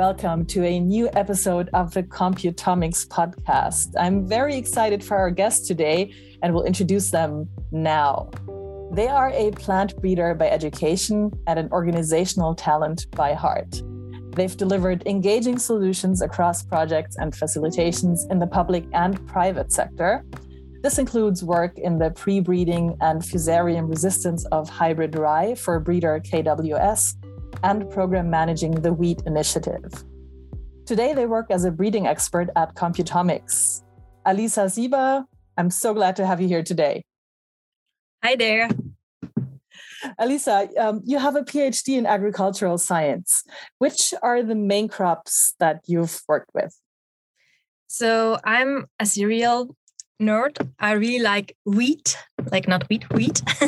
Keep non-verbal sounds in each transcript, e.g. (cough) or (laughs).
welcome to a new episode of the Computomics podcast. I'm very excited for our guests today and will introduce them now. They are a plant breeder by education and an organizational talent by heart. They've delivered engaging solutions across projects and facilitations in the public and private sector. This includes work in the pre breeding and fusarium resistance of hybrid rye for breeder KWS and program managing the Wheat Initiative. Today, they work as a breeding expert at Computomics. Alisa Ziba, I'm so glad to have you here today. Hi there. Alisa, um, you have a PhD in agricultural science. Which are the main crops that you've worked with? So I'm a cereal nerd. I really like wheat, like not wheat, wheat. (laughs) uh,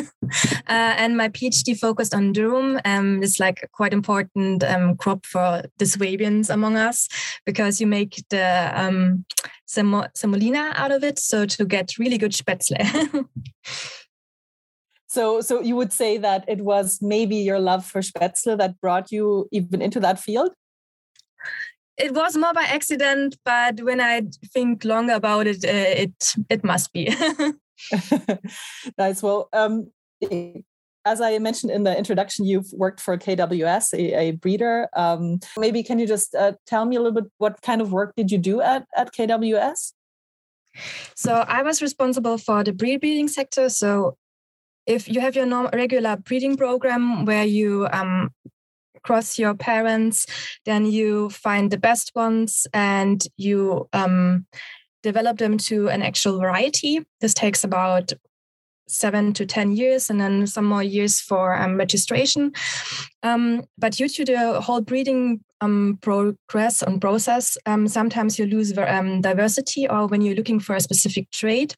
and my PhD focused on durum. Um, it's like quite important um, crop for the Swabians among us because you make the um, semolina out of it. So to get really good spätzle. (laughs) so, so you would say that it was maybe your love for spätzle that brought you even into that field? It was more by accident, but when I think longer about it, uh, it it must be. (laughs) (laughs) nice. Well, um, as I mentioned in the introduction, you've worked for KWS, a, a breeder. Um, maybe can you just uh, tell me a little bit what kind of work did you do at at KWS? So I was responsible for the breed breeding sector. So if you have your normal, regular breeding program where you um, across your parents, then you find the best ones and you um, develop them to an actual variety. This takes about seven to 10 years and then some more years for um, registration. Um, but due to the whole breeding um, progress and process, um, sometimes you lose um, diversity or when you're looking for a specific trait,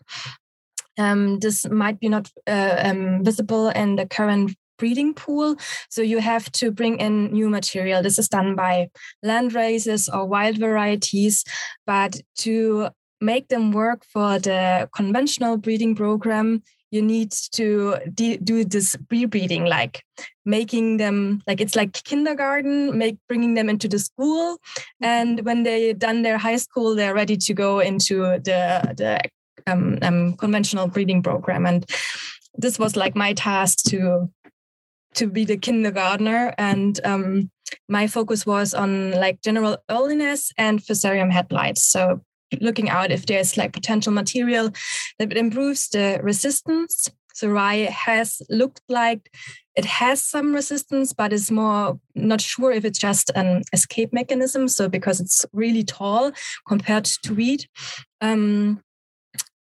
um, this might be not uh, visible in the current breeding pool. So you have to bring in new material. This is done by land races or wild varieties, but to make them work for the conventional breeding program, you need to do this pre-breeding, like making them like it's like kindergarten, make bringing them into the school, and when they done their high school, they're ready to go into the the um, um, conventional breeding program. And this was like my task to to be the kindergartner and um, my focus was on like general earliness and fusarium head blights. So looking out if there's like potential material that improves the resistance. So rye has looked like it has some resistance but is more not sure if it's just an escape mechanism so because it's really tall compared to wheat um,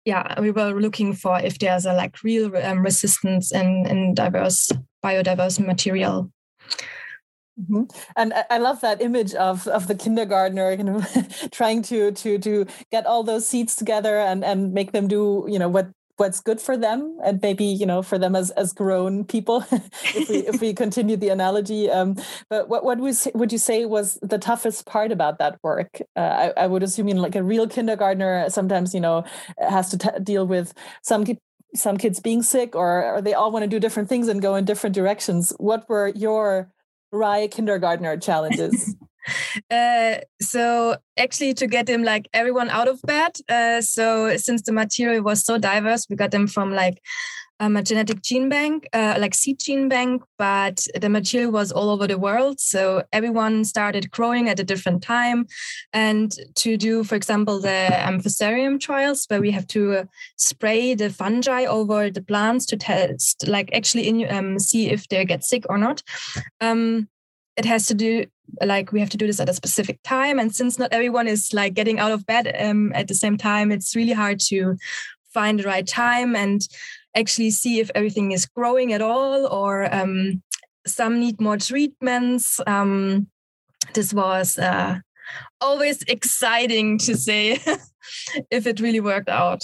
yeah, we were looking for if there's a like real um, resistance in, in diverse biodiverse material. Mm-hmm. And I love that image of, of the kindergartner kind of (laughs) trying to to to get all those seeds together and, and make them do you know what what's good for them and maybe you know for them as as grown people (laughs) if we if we continue the analogy um, but what what was would you say was the toughest part about that work? Uh, I, I would assume know like a real kindergartner sometimes you know has to deal with some some kids being sick or, or they all want to do different things and go in different directions. What were your rye kindergartner challenges (laughs) (laughs) uh, so actually to get them like everyone out of bed uh, so since the material was so diverse we got them from like um, a genetic gene bank uh, like seed gene bank but the material was all over the world so everyone started growing at a different time. And to do for example the um, fusarium trials where we have to uh, spray the fungi over the plants to test like actually in, um, see if they get sick or not. Um, it has to do like we have to do this at a specific time. And since not everyone is like getting out of bed um, at the same time it's really hard to find the right time and actually see if everything is growing at all or um, some need more treatments. Um, this was uh, always exciting to say (laughs) if it really worked out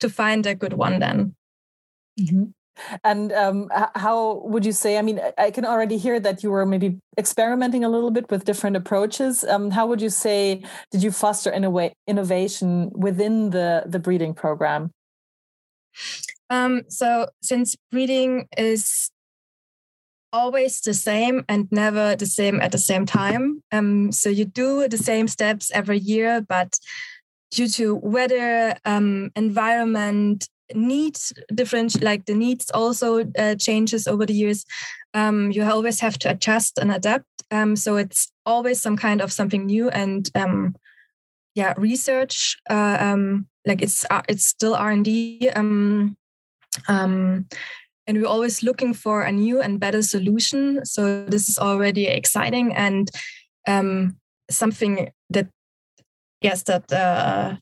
to find a good one then. Mm-hmm. And um, how would you say? I mean, I can already hear that you were maybe experimenting a little bit with different approaches. Um, how would you say did you foster in a way innovation within the the breeding program? Um, so since breeding is always the same and never the same at the same time. Um, so you do the same steps every year, but due to weather, um, environment, needs different, like the needs also uh, changes over the years. Um, you always have to adjust and adapt. Um, so it's always some kind of something new and um, yeah, research. Uh, um, like it's uh, it's still R and D. Um, um, and we're always looking for a new and better solution. So this is already exciting and something that yes that uh,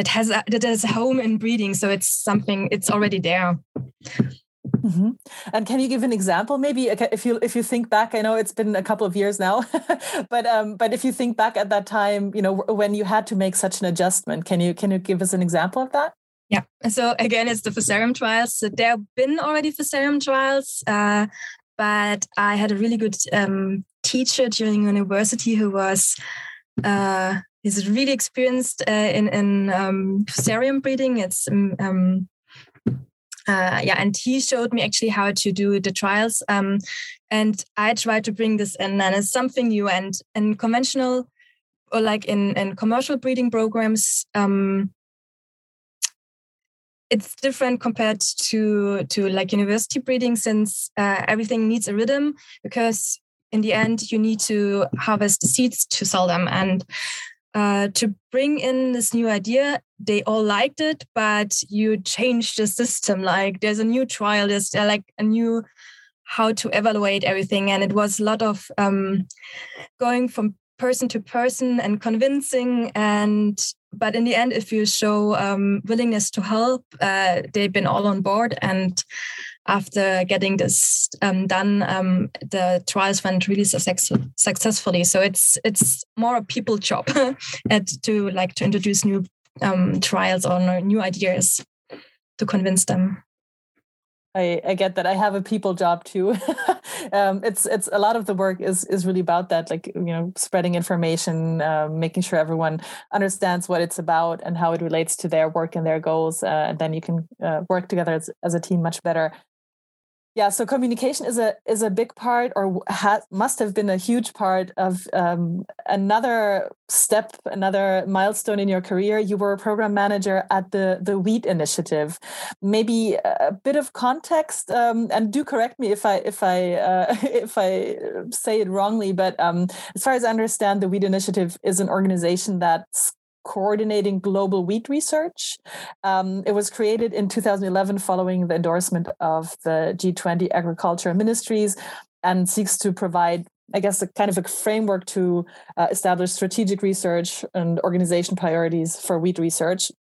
that has a, that has home in breeding. So it's something it's already there. Mm-hmm. And can you give an example, maybe if you if you think back? I know it's been a couple of years now, (laughs) but um, but if you think back at that time, you know when you had to make such an adjustment, can you can you give us an example of that? Yeah. So again, it's the Fusarium trials. So there have been already Fusarium trials, uh, but I had a really good um, teacher during university who was uh, he's really experienced uh, in in um, Fusarium breeding. It's um, um, uh, yeah, and he showed me actually how to do the trials. Um, and I tried to bring this in, and it's something new and in conventional or like in in commercial breeding programs. Um, it's different compared to to like university breeding since uh, everything needs a rhythm because in the end you need to harvest the seeds to sell them and uh, to bring in this new idea they all liked it but you change the system like there's a new trial there's uh, like a new how to evaluate everything and it was a lot of um, going from person to person and convincing and but in the end, if you show um, willingness to help, uh, they've been all on board. And after getting this um, done, um, the trials went really success- successfully. So it's it's more a people job (laughs) to like to introduce new um, trials or new ideas to convince them. I, I get that. I have a people job too. (laughs) um, it's it's a lot of the work is is really about that, like you know, spreading information, uh, making sure everyone understands what it's about and how it relates to their work and their goals, uh, and then you can uh, work together as, as a team much better yeah so communication is a is a big part or ha- must have been a huge part of um, another step another milestone in your career. You were a program manager at the the wheat initiative. Maybe a bit of context um, and do correct me if i if i uh, (laughs) if i say it wrongly but um, as far as i understand the wheat initiative is an organization that's coordinating global wheat research. Um, it was created in 2011 following the endorsement of the G20 agriculture ministries and seeks to provide I guess a kind of a framework to uh, establish strategic research and organization priorities for wheat research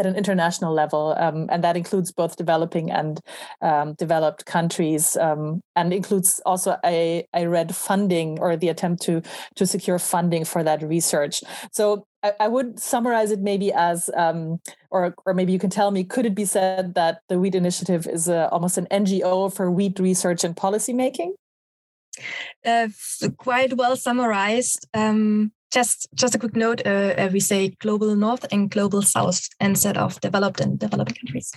at an international level, um, and that includes both developing and um, developed countries, um, and includes also I read funding or the attempt to to secure funding for that research. So I, I would summarize it maybe as, um, or or maybe you can tell me, could it be said that the Wheat Initiative is a, almost an NGO for wheat research and policy making? Uh, quite well summarized. Um, just just a quick note: uh, uh, we say global north and global south instead of developed and developing countries.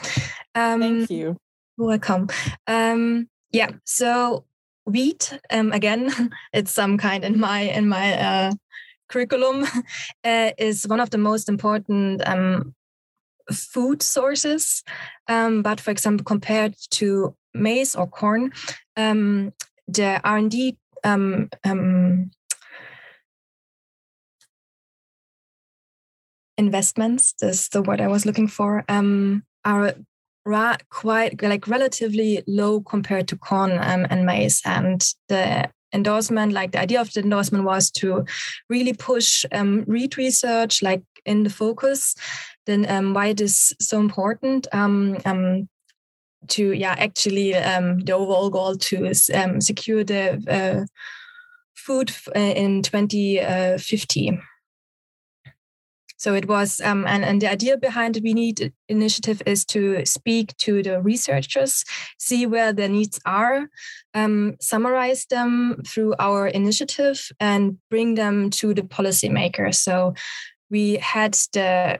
Um, Thank you. Welcome. Um, yeah. So wheat um, again (laughs) it's some kind in my in my uh, curriculum (laughs) uh, is one of the most important um, food sources. Um, but for example, compared to maize or corn, um, the R and D um, um, investments is the word I was looking for um, are ra- quite like relatively low compared to corn um, and maize. And the endorsement like the idea of the endorsement was to really push um, read research like in the focus. Then um, why it is so important um, um, to yeah actually um, the overall goal to um, secure the uh, food uh, in 2050 so it was, um, and, and the idea behind the Wheat initiative is to speak to the researchers, see where their needs are, um, summarize them through our initiative, and bring them to the policymakers. So we had the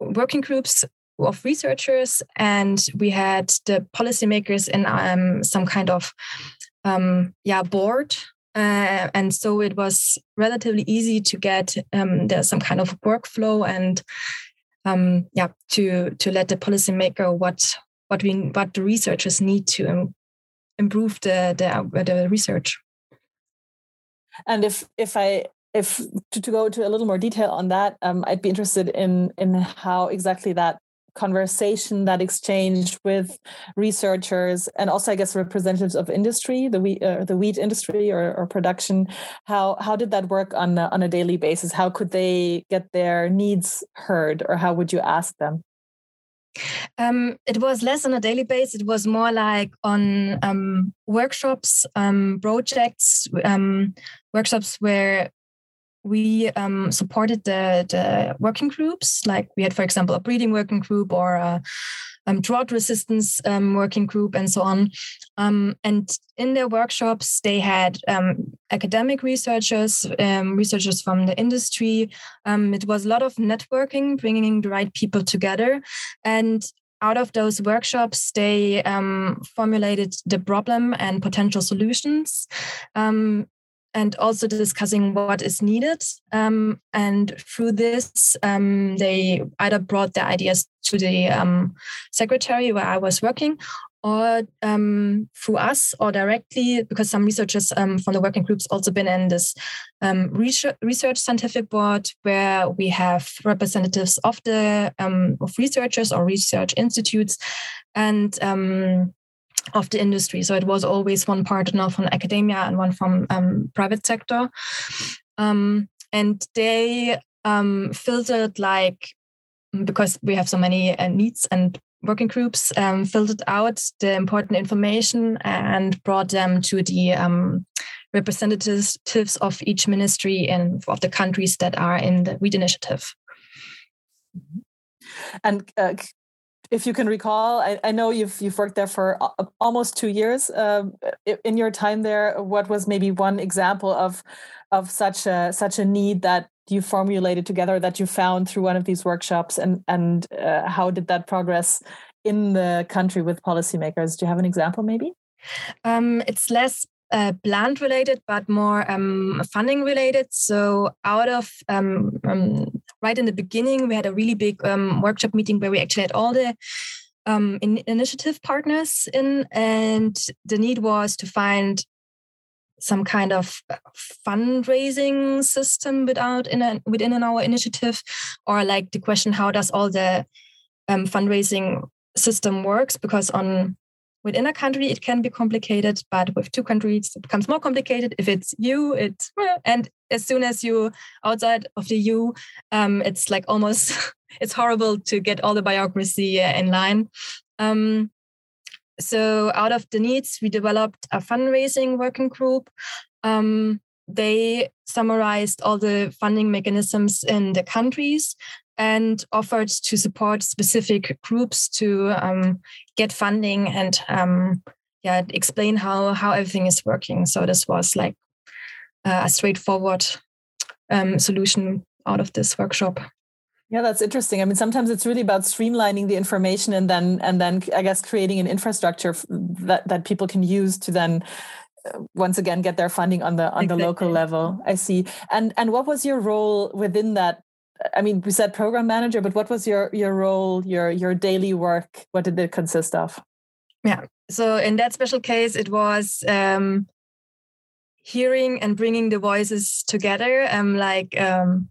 working groups of researchers, and we had the policymakers in um, some kind of um, yeah board uh, and so it was relatively easy to get um, there's some kind of workflow and um, yeah to to let the policymaker what what we what the researchers need to improve the the, the research. And if if i if to, to go to a little more detail on that um, i'd be interested in in how exactly that conversation, that exchange with researchers and also, I guess, representatives of industry, the wheat, uh, the wheat industry or, or, production. How how did that work on a, on a daily basis? How could they get their needs heard, or how would you ask them? Um, it was less on a daily basis. It was more like on um, workshops, um, projects, um, workshops where we um, supported the, the working groups. Like we had, for example, a breeding working group or a um, drought resistance um, working group and so on. Um, and in their workshops, they had um, academic researchers, um, researchers from the industry. it was a lot of networking, bringing the right people together. And out of those workshops, they um, formulated the problem and potential solutions. Um, and also discussing what is needed. Um, and through this, um, they either brought their ideas to the um, secretary where I was working, or um, through us, or directly, because some researchers um, from the working groups also been in this um, research, research, scientific board where we have representatives of the of researchers or research institutes, and of the industry. So it was always one part partner from academia and one from um, private sector. Um, and they um, filtered like, because we have so many uh, needs and working groups, um, filtered out the important information and brought them to the um, representatives of each ministry and of the countries that are in the wheat initiative. And uh, if you can recall, I, I, know you've you've worked there for almost two years. Uh, in your time there, what was maybe one example of of such a such a need that you formulated together that you found through one of these workshops, and and uh, how did that progress in the country with policymakers? Do you have an example, maybe? Um, it's less uh, plant related, but more um, funding related. So, out of um, um, right in the beginning, we had a really big um, workshop meeting where we actually had all the um, in initiative partners in, and the need was to find some kind of uh, fundraising system without in a, within our initiative, or like the question, how does all the um, fundraising system works? Because on within a country it can be complicated but with two countries it becomes more complicated if it's you it's and as soon as you outside of the eu um, it's like almost (laughs) it's horrible to get all the bureaucracy uh, in line. Um, so out of the needs we developed a fundraising working group. Um, they summarized all the funding mechanisms in the countries and offered to support specific groups to um, get funding and um, yeah explain how how everything is working. So this was like a straightforward um, solution out of this workshop yeah that's interesting i mean sometimes it's really about streamlining the information and then and then i guess creating an infrastructure that that people can use to then uh, once again get their funding on the on exactly. the local level i see and and what was your role within that I mean, we said program manager, but what was your your role, your your daily work? What did it consist of? Yeah. So in that special case, it was um, hearing and bringing the voices together. Um, like um,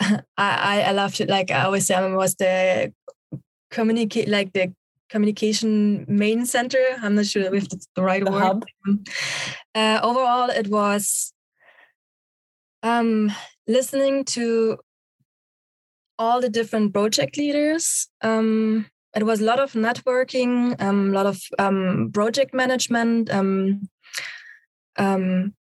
(laughs) I I loved it. Like I always say, I was the communicate like the communication main center. I'm not sure if it's the right the word. Hub. (laughs) Uh, overall, it was um, listening to all the different project leaders. Um, it was a lot of networking, um, a lot of um, project management. Um, um,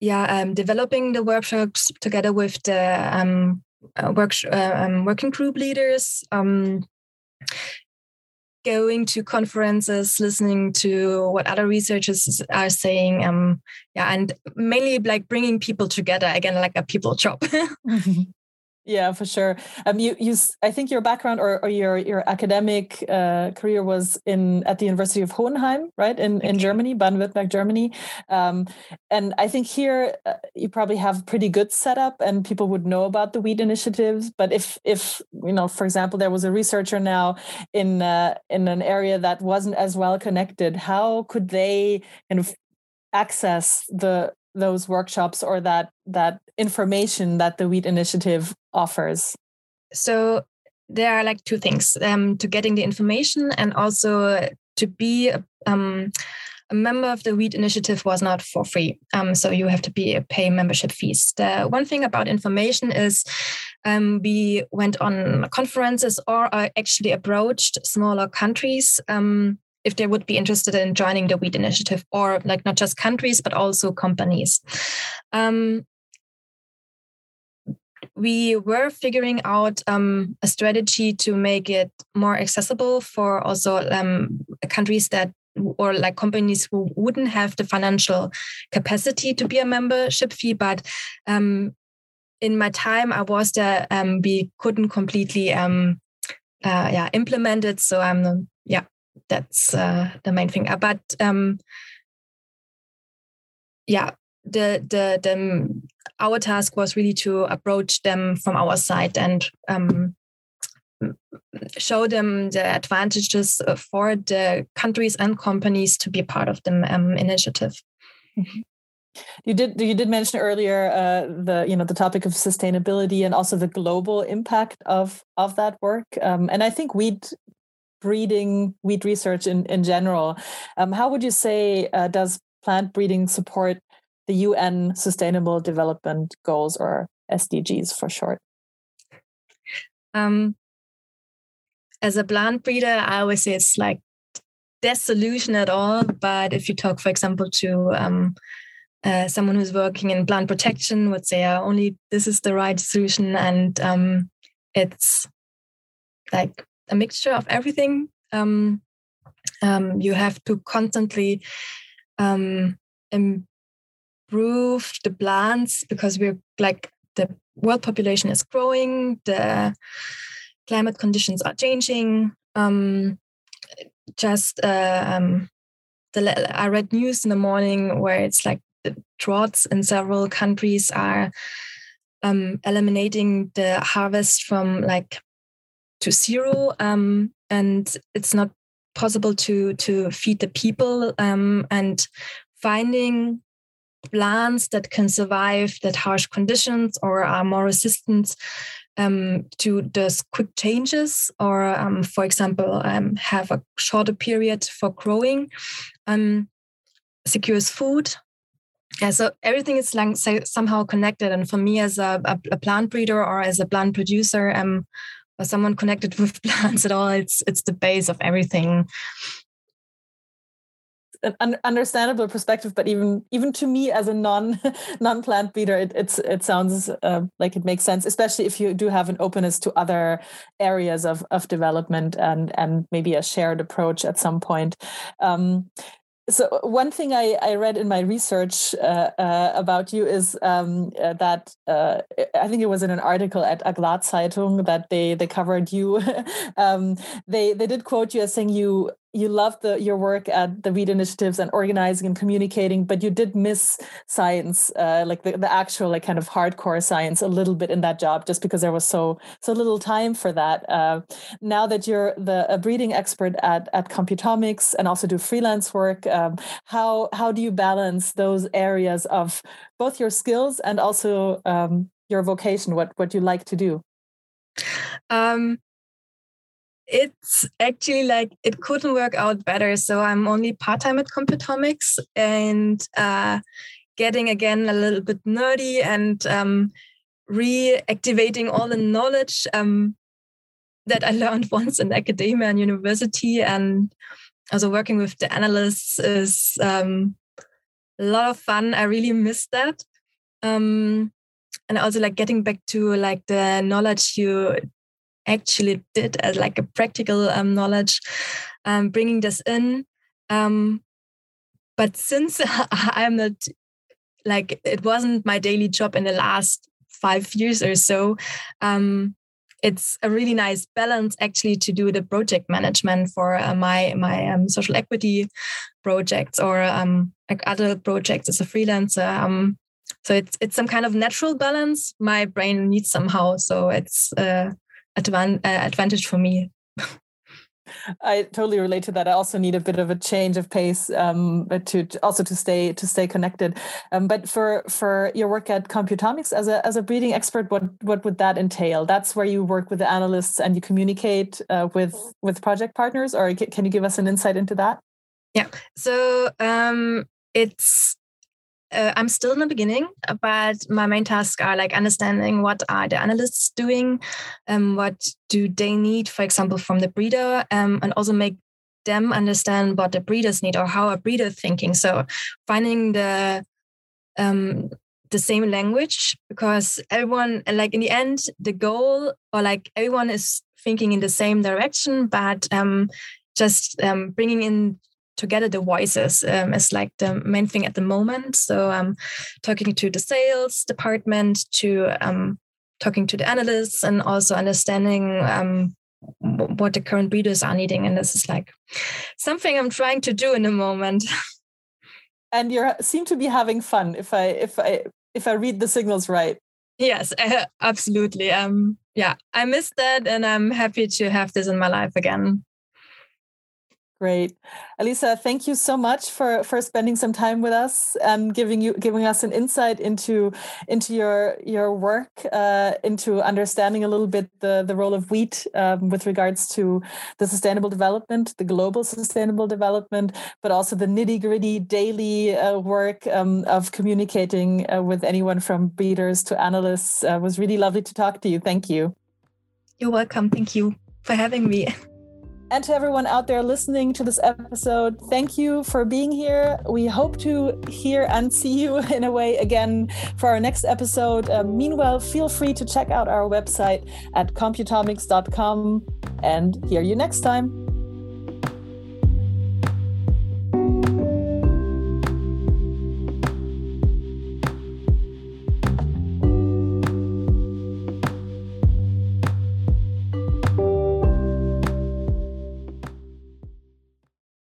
yeah, um, developing the workshops together with the um, uh, work, uh, um, working group leaders. Um, going to conferences, listening to what other researchers are saying. Um, yeah, and mainly like bringing people together again, like a people job. (laughs) Yeah, for sure. Um, you, you, I think your background or, or your your academic uh, career was in at the University of Hohenheim, right, in in Germany, Baden-Württemberg, Germany. Um, and I think here uh, you probably have pretty good setup, and people would know about the wheat initiatives. But if if you know, for example, there was a researcher now in uh, in an area that wasn't as well connected, how could they kind of access the those workshops or that that information that the wheat initiative offers? So there are like two things um, to getting the information and also to be um, a member of the wheat initiative was not for free. Um, so you have to be pay membership fees. The one thing about information is um, we went on conferences or actually approached smaller countries um, if they would be interested in joining the wheat initiative or like not just countries but also companies. Um, we were figuring out um, a strategy to make it more accessible for also um, countries that or like companies who wouldn't have the financial capacity to be a membership fee but um, in my time i was there um, we couldn't completely um, uh, yeah implement it so i'm yeah that's uh, the main thing. But um, yeah, the the the our task was really to approach them from our side and um, show them the advantages for the countries and companies to be part of the um, initiative. Mm-hmm. You did you did mention earlier uh, the you know the topic of sustainability and also the global impact of of that work. Um, and I think wheat breeding, wheat research in, in general. Um, how would you say uh, does plant breeding support the UN Sustainable Development Goals or SDGs for short? Um, as a plant breeder, I always say it's like the solution at all. But if you talk, for example, to um, uh, someone who's working in plant protection, would say uh, only this is the right solution, and um, it's like a mixture of everything. Um, um, you have to constantly um, improve the plants because we're like the world population is growing, the climate conditions are changing. Um, just uh, um, the I read news in the morning where it's like the droughts in several countries are um, eliminating the harvest from like to zero um, and it's not possible to to feed the people um, and finding plants that can survive that harsh conditions or are more resistant um, to those quick changes or um, for example um, have a shorter period for growing um, secures food yeah, so everything is like somehow connected and for me as a, a, a plant breeder or as a plant producer um, or someone connected (laughs) with plants at all. It's it's the base of everything. An understandable perspective, but even even to me as a non (laughs) non plant breeder, it it's it sounds uh, like it makes sense, especially if you do have an openness to other areas of of development and and maybe a shared approach at some point. Um, so one thing I, I read in my research uh, uh, about you is um, uh, that uh, I think it was in an article at Agrarzeitung that they they covered you. (laughs) um, they they did quote you as saying you you loved the, your work at the wheat initiatives and organizing and communicating, but you did miss science, uh, like the, the actual like kind of hardcore science, a little bit in that job, just because there was so so little time for that. Uh, now that you're the a breeding expert at at Computomics and also do freelance work, um, how how do you balance those areas of both your skills and also um, your vocation, what what you like to do? Um, it's actually like it couldn't work out better. So I'm only part time at Computomics and uh, getting again a little bit nerdy and um, reactivating all the knowledge um, that I (laughs) learned once in academia and university. And also working with the analysts is um, a lot of fun. I really miss that. Um, and also like getting back to like the knowledge you actually did as like a practical um, knowledge, um, bringing this in. Um, but since (laughs) I'm not like it wasn't my daily job in the last five years or so, um, it's a really nice balance actually to do the project management for uh, my my um, social equity projects or um, like other projects as a freelancer. Um, so it's it's some kind of natural balance my brain needs somehow. So it's uh, advan- uh, advantage for me. I totally relate to that. I also need a bit of a change of pace um, to, to, also to stay to stay connected. Um, but for for your work at Computomics as a as a breeding expert, what what would that entail? That's where you work with the analysts and you communicate uh, with with project partners, or can you give us an insight into that? Yeah. So um, it's uh, I'm still in the beginning, but my main tasks are like understanding what are the analysts doing, um, what do they need, for example, from the breeder, um, and also make them understand what the breeders need or how a breeder thinking. So finding the um, the same language because everyone, like in the end, the goal or like everyone is thinking in the same direction, but um, just um, bringing in together the voices um, is like the main thing at the moment. So I'm um, talking to the sales department, to um, talking to the analysts, and also understanding um, what the current breeders are needing. And this is like something I'm trying to do in the moment. (laughs) and you seem to be having fun. If I if I if I read the signals right. Yes, (laughs) absolutely. Um, yeah, I missed that, and I'm happy to have this in my life again. Great. Alisa, thank you so much for, for spending some time with us and giving you giving us an insight into into your your work, uh, into understanding a little bit the, the role of wheat um, with regards to the sustainable development, the global sustainable development, but also the nitty gritty daily uh, work um, of communicating uh, with anyone from breeders to analysts. Uh, was really lovely to talk to you. Thank you. You're welcome. Thank you for having me. (laughs) And to everyone out there listening to this episode, thank you for being here. We hope to hear and see you (laughs) in a way again for our next episode. Uh, meanwhile, feel free to check out our website at computomics.com and hear you next time.